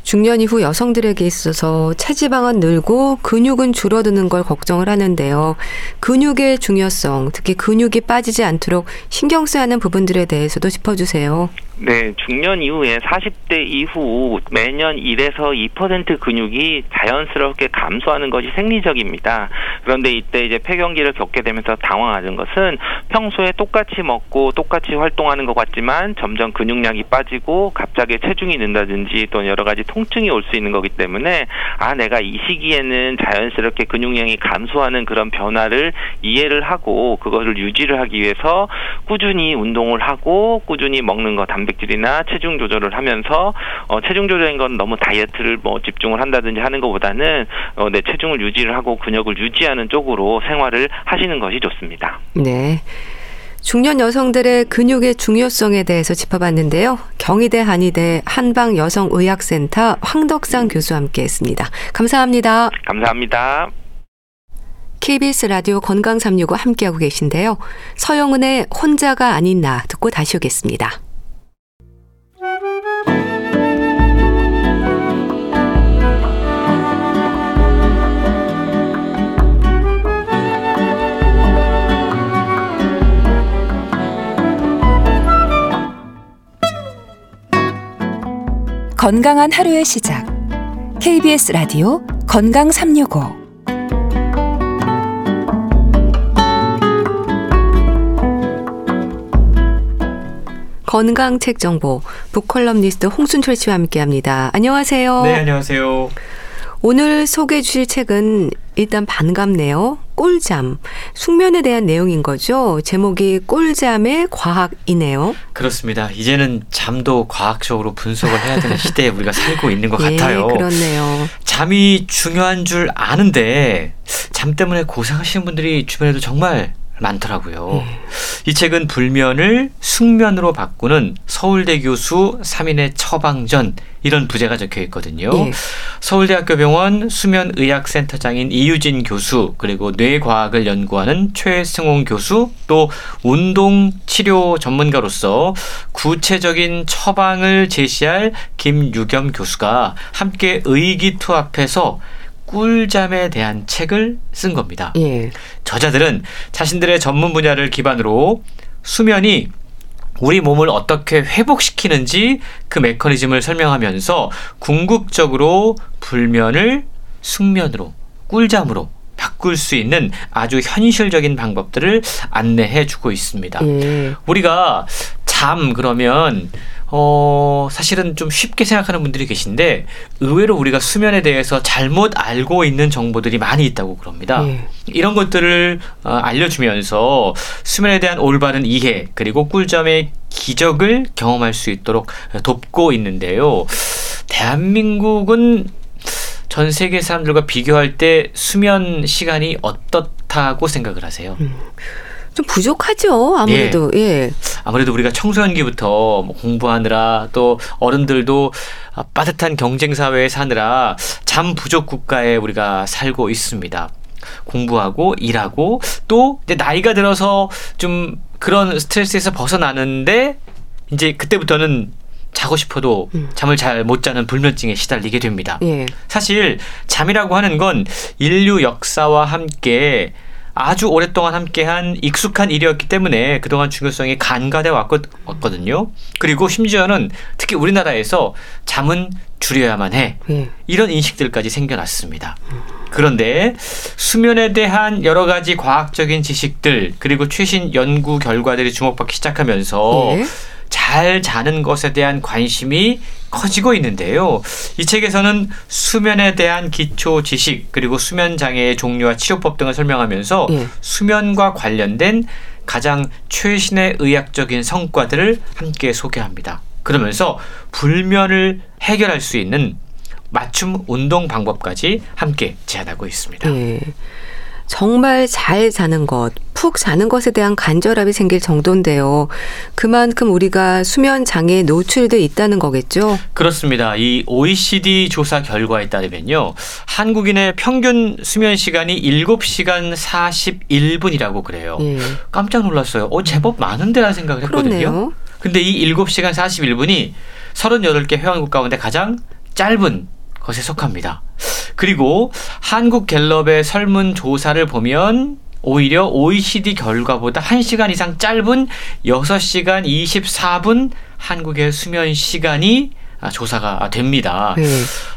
중년 이후 여성들에게 있어서 체지방은 늘고 근육은 줄어드는 걸 걱정을 하는데요. 근육의 중요성, 특히 근육이 빠지지 않도록 신경 써야 하는 부분들에 대해서도 짚어주세요. 네, 중년 이후에 40대 이후 매년 1에서 2% 근육이 자연스럽게 감소하는 것이 생리적입니다. 그런데 이때 이제 폐경기를 겪게 되면서 당황하는 것은 평소에 똑같이 먹고 똑같이 활동하는 것 같지만 점점 근육량이 빠지고 갑자기 체중이 는다든지 또 여러 가지 통증이 올 수 있는 거기 때문에 아 내가 이 시기에는 자연스럽게 근육량이 감소하는 그런 변화를 이해를 하고 그것을 유지를 하기 위해서 꾸준히 운동을 하고 꾸준히 먹는 거 단백질이나 체중 조절을 하면서 어, 체중 조절인 건 너무 다이어트를 뭐 집중을 한다든지 하는 것보다는 어, 내 체중을 유지를 하고 근육을 유지하는 쪽으로 생활을 하시는 것이 좋습니다. 네. 중년 여성들의 근육의 중요성에 대해서 짚어봤는데요. 경희대 한의대 한방여성의학센터 황덕상 교수와 함께했습니다. 감사합니다. 감사합니다. KBS 라디오 건강 365 함께하고 계신데요. 서영은의 혼자가 아닌 나 듣고 다시 오겠습니다. 건강한 하루의 시작. KBS 라디오 건강 365. 건강 책 정보 북컬럼니스트 홍순철 씨와 함께합니다. 안녕하세요. 네, 안녕하세요. 오늘 소개해 주실 책은 일단 반갑네요. 꿀잠. 숙면에 대한 내용인 거죠. 제목이 꿀잠의 과학이네요. 그렇습니다. 이제는 잠도 과학적으로 분석을 해야 되는 시대에 우리가 살고 있는 것 예, 같아요. 그렇네요. 잠이 중요한 줄 아는데 잠 때문에 고생하시는 분들이 주변에도 정말 많더라고요. 음. 이 책은 불면을 숙면으로 바꾸는 서울대 교수 3인의 처방전 이런 부제가 적혀 있거든요. 예. 서울대학교 병원 수면의학센터장인 이유진 교수 그리고 뇌과학을 연구하는 최승홍 교수 또 운동 치료 전문가로서 구체적인 처방을 제시할 김유겸 교수가 함께 의기투합해서 꿀잠에 대한 책을 쓴 겁니다. 예. 저자들은 자신들의 전문 분야를 기반으로 수면이 우리 몸을 어떻게 회복시키는지 그 메커니즘을 설명하면서 궁극적으로 불면을 숙면으로 꿀잠으로 바꿀 수 있는 아주 현실적인 방법들을 안내해 주고 있습니다. 예. 우리가 잠 그러면 어, 사실은 좀 쉽게 생각하는 분들이 계신데 의외로 우리가 수면에 대해서 잘못 알고 있는 정보들이 많이 있다고 그럽니다. 예. 이런 것들을 어, 알려주면서 수면에 대한 올바른 이해 그리고 꿀잠의 기적을 경험할 수 있도록 돕고 있는데요. 대한민국은 전 세계 사람들과 비교할 때 수면 시간이 어떻다고 생각을 하세요? 음. 좀 부족하죠. 아무래도 예. 예. 아무래도 우리가 청소년기부터 뭐 공부하느라 또 어른들도 빠듯한 경쟁 사회에 사느라 잠 부족 국가에 우리가 살고 있습니다. 공부하고 일하고 또 이제 나이가 들어서 좀 그런 스트레스에서 벗어나는데 이제 그때부터는 자고 싶어도 음. 잠을 잘 못 자는 불면증에 시달리게 됩니다. 예. 사실 잠이라고 하는 건 인류 역사와 함께 아주 오랫동안 함께한 익숙한 일이었기 때문에 그동안 중요성이 간과돼 왔거든요. 그리고 심지어는 특히 우리나라에서 잠은 줄여야만 해. 예. 이런 인식들까지 생겨났습니다. 그런데 수면에 대한 여러 가지 과학적인 지식들 그리고 최신 연구 결과들이 주목받기 시작하면서 예. 잘 자는 것에 대한 관심이 커지고 있는데요. 이 책에서는 수면에 대한 기초 지식 그리고 수면 장애의 종류와 치료법 등을 설명하면서 예. 수면과 관련된 가장 최신의 의학적인 성과들을 함께 소개합니다. 그러면서 불면을 해결할 수 있는 맞춤 운동 방법까지 함께 제안하고 있습니다. 예. 정말 잘 자는 것, 푹 자는 것에 대한 간절함이 생길 정도인데요. 그만큼 우리가 수면 장애에 노출돼 있다는 거겠죠? 그렇습니다. 이 OECD 조사 결과에 따르면요. 한국인의 평균 수면 시간이 7시간 41분이라고 그래요. 예. 깜짝 놀랐어요. 어, 제법 많은데라는 생각을 했거든요. 그러네요. 근데 이 7시간 41분이 38개 회원국 가운데 가장 짧은 것에 속합니다. 그리고 한국 갤럽의 설문 조사를 보면 오히려 OECD 결과보다 1시간 이상 짧은 6시간 24분 한국의 수면 시간이 아, 조사가 됩니다. 네.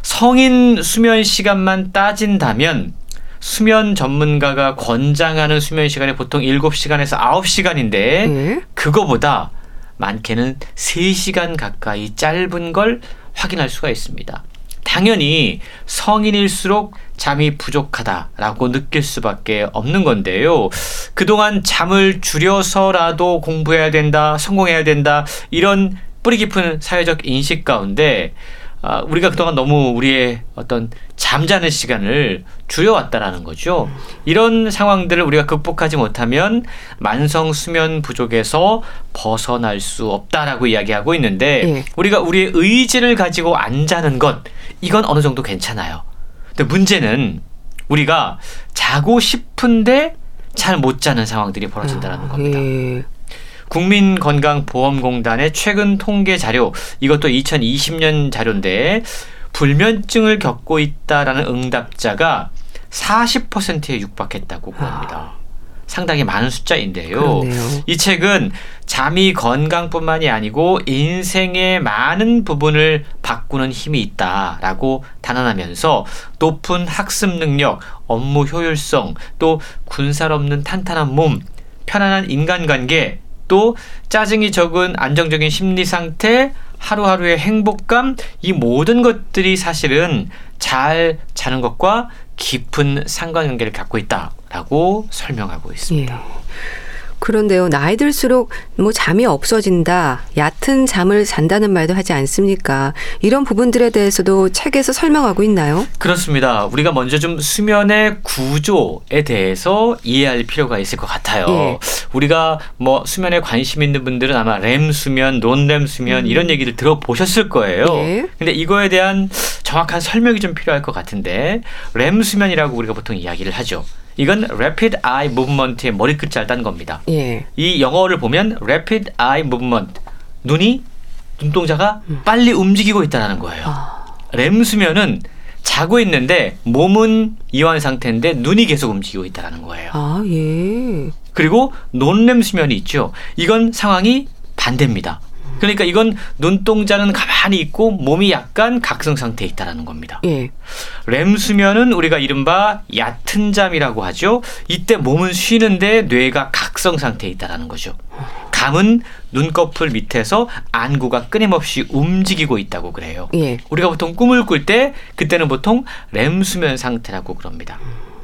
성인 수면 시간만 따진다면 수면 전문가가 권장하는 수면 시간이 보통 7시간에서 9시간인데 네. 그거보다 많게는 3시간 가까이 짧은 걸 확인할 수가 있습니다. 당연히 성인일수록 잠이 부족하다라고 느낄 수밖에 없는 건데요. 그동안 잠을 줄여서라도 공부해야 된다, 성공해야 된다, 이런 뿌리 깊은 사회적 인식 가운데 아, 우리가 그동안 너무 우리의 어떤 잠자는 시간을 줄여왔다라는 거죠. 이런 상황들을 우리가 극복하지 못하면 만성 수면 부족에서 벗어날 수 없다라고 이야기하고 있는데 네. 우리가 우리의 의지를 가지고 안 자는 것 이건 어느 정도 괜찮아요. 근데 문제는 우리가 자고 싶은데 잘 못 자는 상황들이 벌어진다는 아, 겁니다. 예. 국민건강보험공단의 최근 통계 자료 이것도 2020년 자료인데 불면증을 겪고 있다라는 응답자가 40%에 육박했다고 합니다. 아. 상당히 많은 숫자인데요. 그러네요. 이 책은 잠이 건강뿐만이 아니고 인생의 많은 부분을 바꾸는 힘이 있다라고 단언하면서 높은 학습 능력, 업무 효율성, 또 군살 없는 탄탄한 몸, 편안한 인간관계, 또 짜증이 적은 안정적인 심리 상태, 하루하루의 행복감, 이 모든 것들이 사실은 잘 자는 것과 깊은 상관관계를 갖고 있다라고 설명하고 있습니다. 예. 그런데요, 나이 들수록 뭐 잠이 없어진다, 얕은 잠을 잔다는 말도 하지 않습니까? 이런 부분들에 대해서도 책에서 설명하고 있나요? 그렇습니다. 우리가 먼저 좀 수면의 구조에 대해서 이해할 필요가 있을 것 같아요. 예. 우리가 뭐 수면에 관심 있는 분들은 아마 렘 수면, 논렘 수면 음. 이런 얘기를 들어보셨을 거예요. 예. 근데 이거에 대한 정확한 설명이 좀 필요할 것 같은데 렘 수면이라고 우리가 보통 이야기를 하죠. 이건 rapid eye movement의 머리 글자를 딴 겁니다. 예. 이 영어를 보면 rapid eye movement 눈이 눈동자가 음. 빨리 움직이고 있다는 거예요. 아. 렘 수면은 자고 있는데 몸은 이완 상태인데 눈이 계속 움직이고 있다는 거예요. 아, 예. 그리고 논렘 수면이 있죠. 이건 상황이 반대입니다. 그러니까 이건 눈동자는 가만히 있고 몸이 약간 각성 상태에 있다라는 겁니다. 예. 렘 수면은 우리가 이른바 얕은 잠이라고 하죠. 이때 몸은 쉬는데 뇌가 각성 상태에 있다라는 거죠. 감은 눈꺼풀 밑에서 안구가 끊임없이 움직이고 있다고 그래요. 예. 우리가 보통 꿈을 꿀 때 그때는 보통 렘 수면 상태라고 그럽니다.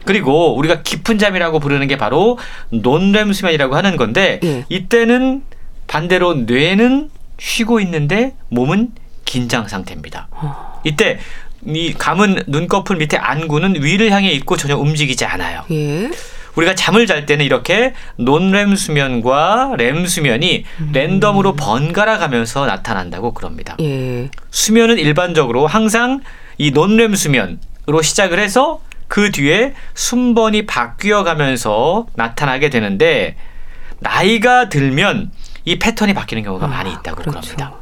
그리고 우리가 깊은 잠이라고 부르는 게 바로 논렘 수면이라고 하는 건데 예. 이때는 반대로 뇌는 쉬고 있는데 몸은 긴장 상태입니다. 이때 이 감은 눈꺼풀 밑에 안구는 위를 향해 있고 전혀 움직이지 않아요. 예. 우리가 잠을 잘 때는 이렇게 논렘 수면과 렘 수면이 음. 랜덤으로 번갈아 가면서 나타난다고 그럽니다. 예. 수면은 일반적으로 항상 이 논렘 수면으로 시작을 해서 그 뒤에 순번이 바뀌어 가면서 나타나게 되는데 나이가 들면 이 패턴이 바뀌는 경우가 아, 많이 있다고 그렇죠. 그럽니다.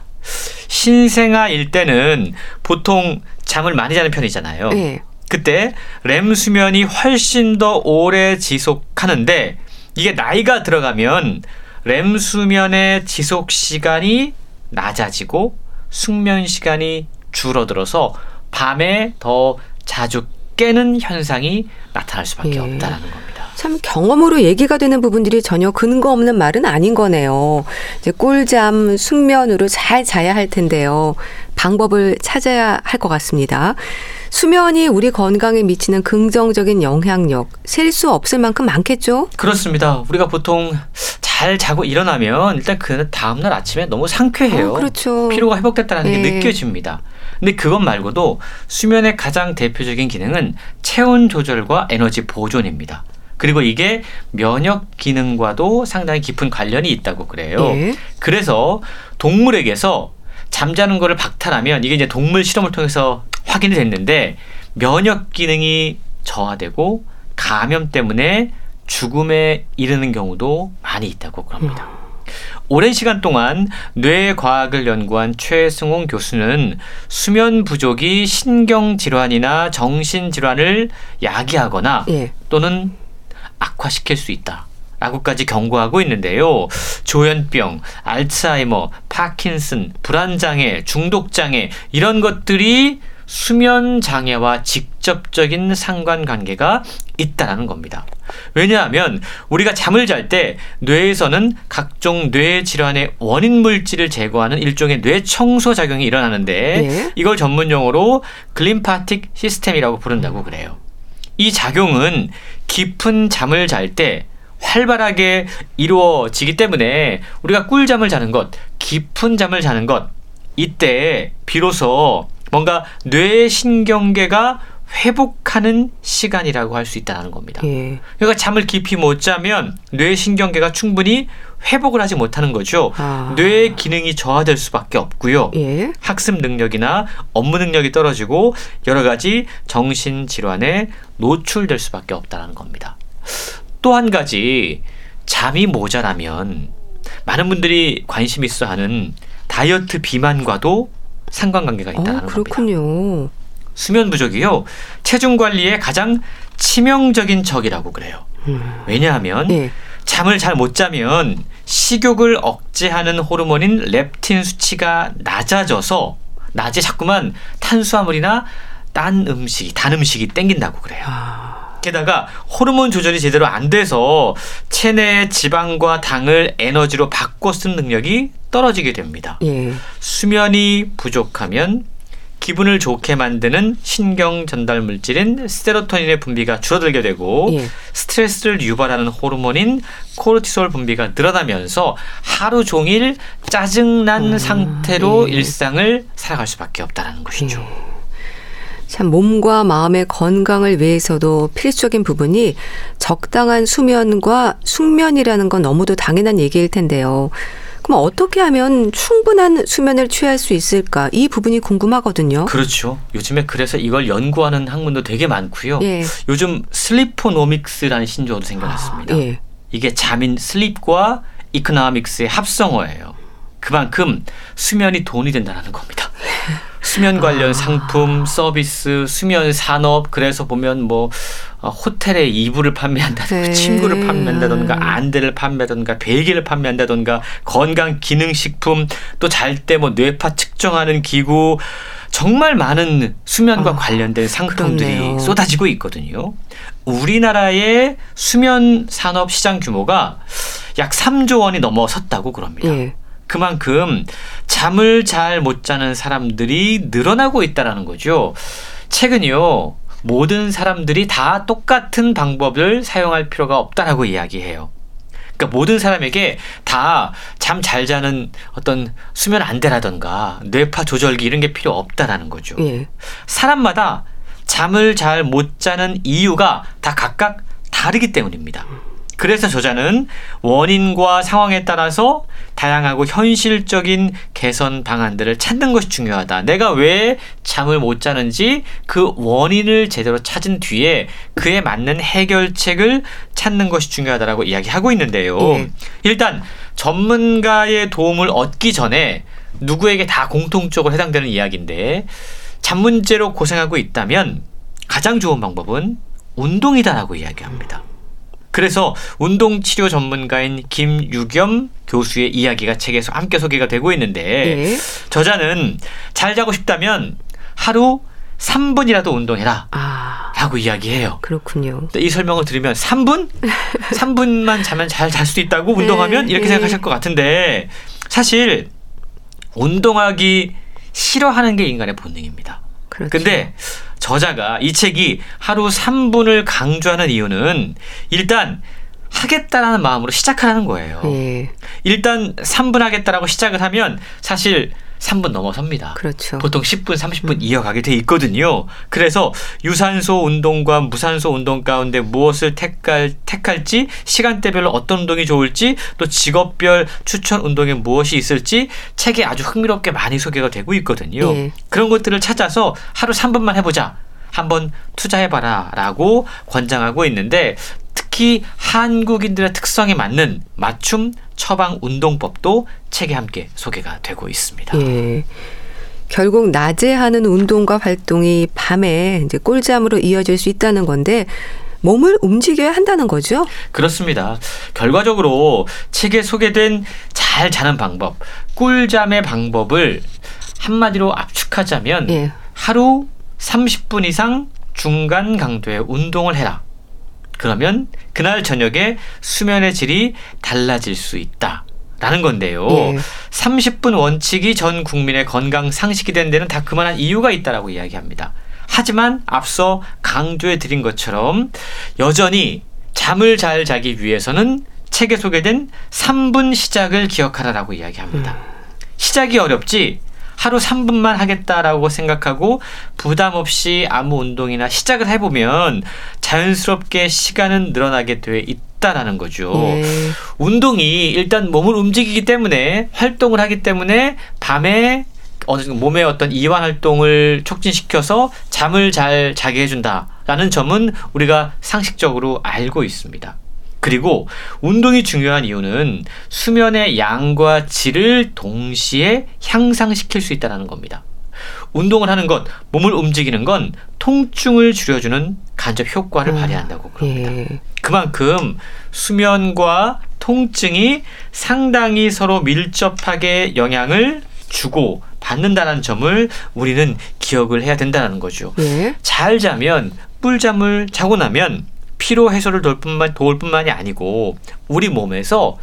신생아일 때는 보통 잠을 많이 자는 편이잖아요. 네. 그때 렘 수면이 훨씬 더 오래 지속하는데 이게 나이가 들어가면 렘 수면의 지속 시간이 낮아지고 숙면 시간이 줄어들어서 밤에 더 자주 깨는 현상이 나타날 수밖에 예. 없다라는 겁니다. 참 경험으로 얘기가 되는 부분들이 전혀 근거 없는 말은 아닌 거네요. 이제 꿀잠, 숙면으로 잘 자야 할 텐데요. 방법을 찾아야 할 것 같습니다. 수면이 우리 건강에 미치는 긍정적인 영향력 셀 수 없을 만큼 많겠죠? 그렇습니다. 우리가 보통 잘 자고 일어나면 일단 그 다음날 아침에 너무 상쾌해요. 어, 그렇죠. 피로가 회복됐다는 네. 게 느껴집니다. 근데 그것 말고도 수면의 가장 대표적인 기능은 체온 조절과 에너지 보존입니다. 그리고 이게 면역 기능과도 상당히 깊은 관련이 있다고 그래요. 예. 그래서 동물에게서 잠자는 거를 박탈하면 이게 이제 동물 실험을 통해서 확인이 됐는데 면역 기능이 저하되고 감염 때문에 죽음에 이르는 경우도 많이 있다고 그럽니다. 음. 오랜 시간 동안 뇌 과학을 연구한 최승홍 교수는 수면 부족이 신경 질환이나 정신 질환을 야기하거나 예. 또는 악화시킬 수 있다. 라고까지 경고하고 있는데요. 조현병, 알츠하이머, 파킨슨, 불안장애, 중독장애, 이런 것들이 수면 장애와 직접적인 상관관계가 있다라는 겁니다. 왜냐하면 우리가 잠을 잘 때 뇌에서는 각종 뇌 질환의 원인 물질을 제거하는 일종의 뇌 청소 작용이 일어나는데 예. 이걸 전문 용어로 글림파틱 시스템이라고 부른다고 그래요. 이 작용은 깊은 잠을 잘 때 활발하게 이루어지기 때문에 우리가 꿀잠을 자는 것, 깊은 잠을 자는 것, 이때 비로소 뭔가 뇌 신경계가 회복하는 시간이라고 할 수 있다는 겁니다. 예. 그러니까 잠을 깊이 못 자면 뇌 신경계가 충분히 회복을 하지 못하는 거죠. 아. 뇌의 기능이 저하될 수밖에 없고요. 예. 학습 능력이나 업무 능력이 떨어지고 여러 가지 정신 질환에 노출될 수밖에 없다는 겁니다. 또 한 가지 잠이 모자라면 많은 분들이 관심 있어 하는 다이어트 비만과도 상관관계가 있다는 어, 그렇군요. 겁니다. 수면 부족이요. 체중 관리에 가장 치명적인 적이라고 그래요. 음. 왜냐하면 네. 잠을 잘 못 자면 식욕을 억제하는 호르몬인 렙틴 수치가 낮아져서 낮에 자꾸만 탄수화물이나 딴 음식이 단 음식이 땡긴다고 그래요. 아. 게다가 호르몬 조절이 제대로 안 돼서 체내 지방과 당을 에너지로 바꿔 쓰는 능력이 떨어지게 됩니다. 예. 수면이 부족하면 기분을 좋게 만드는 신경 전달 물질인 세로토닌의 분비가 줄어들게 되고 예. 스트레스를 유발하는 호르몬인 코르티솔 분비가 늘어나면서 하루 종일 짜증난 음, 상태로 예. 일상을 살아갈 수밖에 없다는 것이죠. 예. 참 몸과 마음의 건강을 위해서도 필수적인 부분이 적당한 수면과 숙면이라는 건 너무도 당연한 얘기일 텐데요. 그럼 어떻게 하면 충분한 수면을 취할 수 있을까? 이 부분이 궁금하거든요. 그렇죠. 요즘에 그래서 이걸 연구하는 학문도 되게 많고요. 예. 요즘 슬리포노믹스라는 신조어도 생겨났습니다. 아, 예. 이게 잠인 슬립과 이코노믹스의 합성어예요. 그만큼 수면이 돈이 된다는 겁니다. 수면 관련 아. 상품, 서비스, 수면 산업 그래서 보면 뭐 어, 호텔에 이불을 판매한다든가 네. 침구를 판매한다든가 안대를 판매한다든가 베개를 판매한다든가 건강 기능 식품 또 잘 때 뭐 뇌파 측정하는 기구 정말 많은 수면과 아, 관련된 상품들이 그렇네요. 쏟아지고 있거든요. 우리나라의 수면 산업 시장 규모가 약 3조 원이 넘어섰다고 그럽니다. 예. 그만큼 잠을 잘 못 자는 사람들이 늘어나고 있다라는 거죠. 최근요. 모든 사람들이 다 똑같은 방법을 사용할 필요가 없다라고 이야기해요. 그러니까 모든 사람에게 다 잠 잘 자는 어떤 수면 안대라던가 뇌파 조절기 이런 게 필요 없다라는 거죠. 예. 사람마다 잠을 잘 못 자는 이유가 다 각각 다르기 때문입니다. 그래서 저자는 원인과 상황에 따라서 다양하고 현실적인 개선 방안들을 찾는 것이 중요하다. 내가 왜 잠을 못 자는지 그 원인을 제대로 찾은 뒤에 그에 맞는 해결책을 찾는 것이 중요하다라고 이야기하고 있는데요. 네. 일단 전문가의 도움을 얻기 전에 누구에게 다 공통적으로 해당되는 이야기인데 잠 문제로 고생하고 있다면 가장 좋은 방법은 운동이다라고 이야기합니다. 그래서 운동 치료 전문가인 김유겸 교수의 이야기가 책에서 함께 소개가 되고 있는데 네. 저자는 잘 자고 싶다면 하루 3분이라도 운동해라. 아, 라고 이야기해요. 그렇군요. 이 설명을 들으면 3분? 3분만 자면 잘 잘수 있다고 운동하면 네, 이렇게 네. 생각하실 것 같은데 사실 운동하기 싫어하는 게 인간의 본능입니다. 그렇죠. 근데 저자가 이 책이 하루 3분을 강조하는 이유는 일단 하겠다라는 마음으로 시작하는 거예요. 네. 일단 3분 하겠다라고 시작을 하면 사실 3분 넘어섭니다. 그렇죠. 보통 10분, 30분 음. 이어가게 돼 있거든요. 그래서 유산소 운동과 무산소 운동 가운데 무엇을 택할, 택할지, 시간대별로 어떤 운동이 좋을지, 또 직업별 추천 운동에 무엇이 있을지 책에 아주 흥미롭게 많이 소개가 되고 있거든요. 예. 그런 것들을 찾아서 하루 3분만 해보자. 한번 투자해봐라 라고 권장하고 있는데 특히 한국인들의 특성에 맞는 맞춤 처방 운동법도 책에 함께 소개가 되고 있습니다. 예. 결국 낮에 하는 운동과 활동이 밤에 이제 꿀잠으로 이어질 수 있다는 건데 몸을 움직여야 한다는 거죠? 그렇습니다. 결과적으로 책에 소개된 잘 자는 방법, 꿀잠의 방법을 한마디로 압축하자면 예. 하루 30분 이상 중간 강도의 운동을 해라. 그러면 그날 저녁에 수면의 질이 달라질 수 있다. 라는 건데요. 예. 30분 원칙이 전 국민의 건강 상식이 된 데는 다 그만한 이유가 있다라고 이야기합니다. 하지만 앞서 강조해 드린 것처럼 여전히 잠을 잘 자기 위해서는 책에 소개된 3분 시작을 기억하라라고 이야기합니다. 음. 시작이 어렵지 하루 3분만 하겠다라고 생각하고 부담 없이 아무 운동이나 시작을 해보면 자연스럽게 시간은 늘어나게 돼 있다라는 거죠. 네. 운동이 일단 몸을 움직이기 때문에 활동을 하기 때문에 밤에 어느 정도 몸의 어떤 이완 활동을 촉진시켜서 잠을 잘 자게 해준다라는 점은 우리가 상식적으로 알고 있습니다. 그리고 운동이 중요한 이유는 수면의 양과 질을 동시에 향상시킬 수 있다는 겁니다. 운동을 하는 것, 몸을 움직이는 건 통증을 줄여주는 간접 효과를 음, 발휘한다고 그럽니다. 예. 그만큼 수면과 통증이 상당히 서로 밀접하게 영향을 주고 받는다는 점을 우리는 기억을 해야 된다는 거죠. 예. 잘 자면 꿀잠을 자고 나면 피로 해소를 도울 뿐만 도울 뿐만이 아니고 우리 몸에서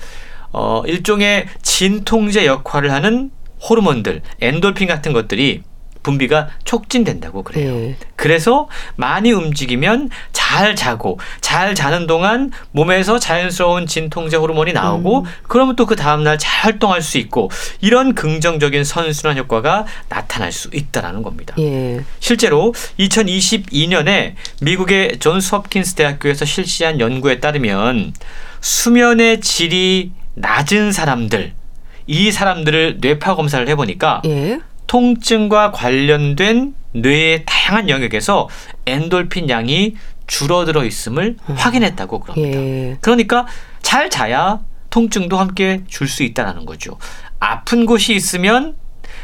어 일종의 진통제 역할을 하는 호르몬들 엔돌핀 같은 것들이 분비가 촉진된다고 그래요. 네. 그래서 많이 움직이면 잘 자고 잘 자는 동안 몸에서 자연스러운 진통제 호르몬이 나오고 음. 그러면 또 그 다음 날 잘 활동할 수 있고 이런 긍정적인 선순환 효과가 나타날 수 있다라는 겁니다. 예. 실제로 2022년에 미국의 존스 홉킨스 대학교에서 실시한 연구에 따르면 수면의 질이 낮은 사람들 이 사람들을 뇌파 검사를 해보니까 예. 통증과 관련된 뇌의 다양한 영역에서 엔돌핀 양이 줄어들어 있음을 음. 확인했다고 그럽니다. 예. 그러니까 잘 자야 통증도 함께 줄 수 있다는 거죠. 아픈 곳이 있으면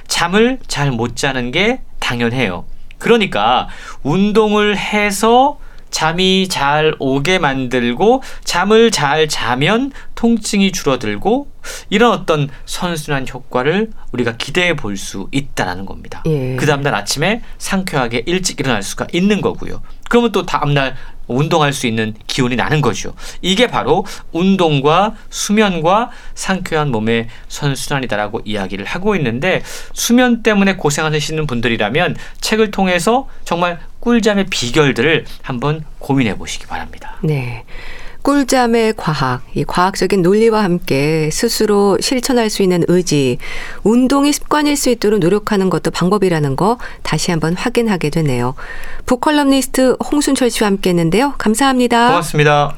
잠을 잘 못 자는 게 당연해요. 그러니까 운동을 해서 잠이 잘 오게 만들고 잠을 잘 자면 통증이 줄어들고 이런 어떤 선순환 효과를 우리가 기대해 볼 수 있다라는 겁니다. 예. 그 다음날 아침에 상쾌하게 일찍 일어날 수가 있는 거고요. 그러면 또 다음날 운동할 수 있는 기운이 나는 거죠. 이게 바로 운동과 수면과 상쾌한 몸의 선순환이다라고 이야기를 하고 있는데 수면 때문에 고생하시는 분들이라면 책을 통해서 정말 꿀잠의 비결들을 한번 고민해 보시기 바랍니다. 네. 꿀잠의 과학, 이 과학적인 논리와 함께 스스로 실천할 수 있는 의지, 운동이 습관일 수 있도록 노력하는 것도 방법이라는 거 다시 한번 확인하게 되네요. 북컬럼니스트 홍순철 씨와 함께 했는데요. 감사합니다. 고맙습니다.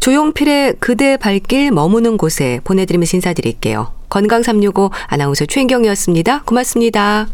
조용필의 그대 발길 머무는 곳에 보내드리면서 인사드릴게요. 건강365 아나운서 최인경이었습니다. 고맙습니다.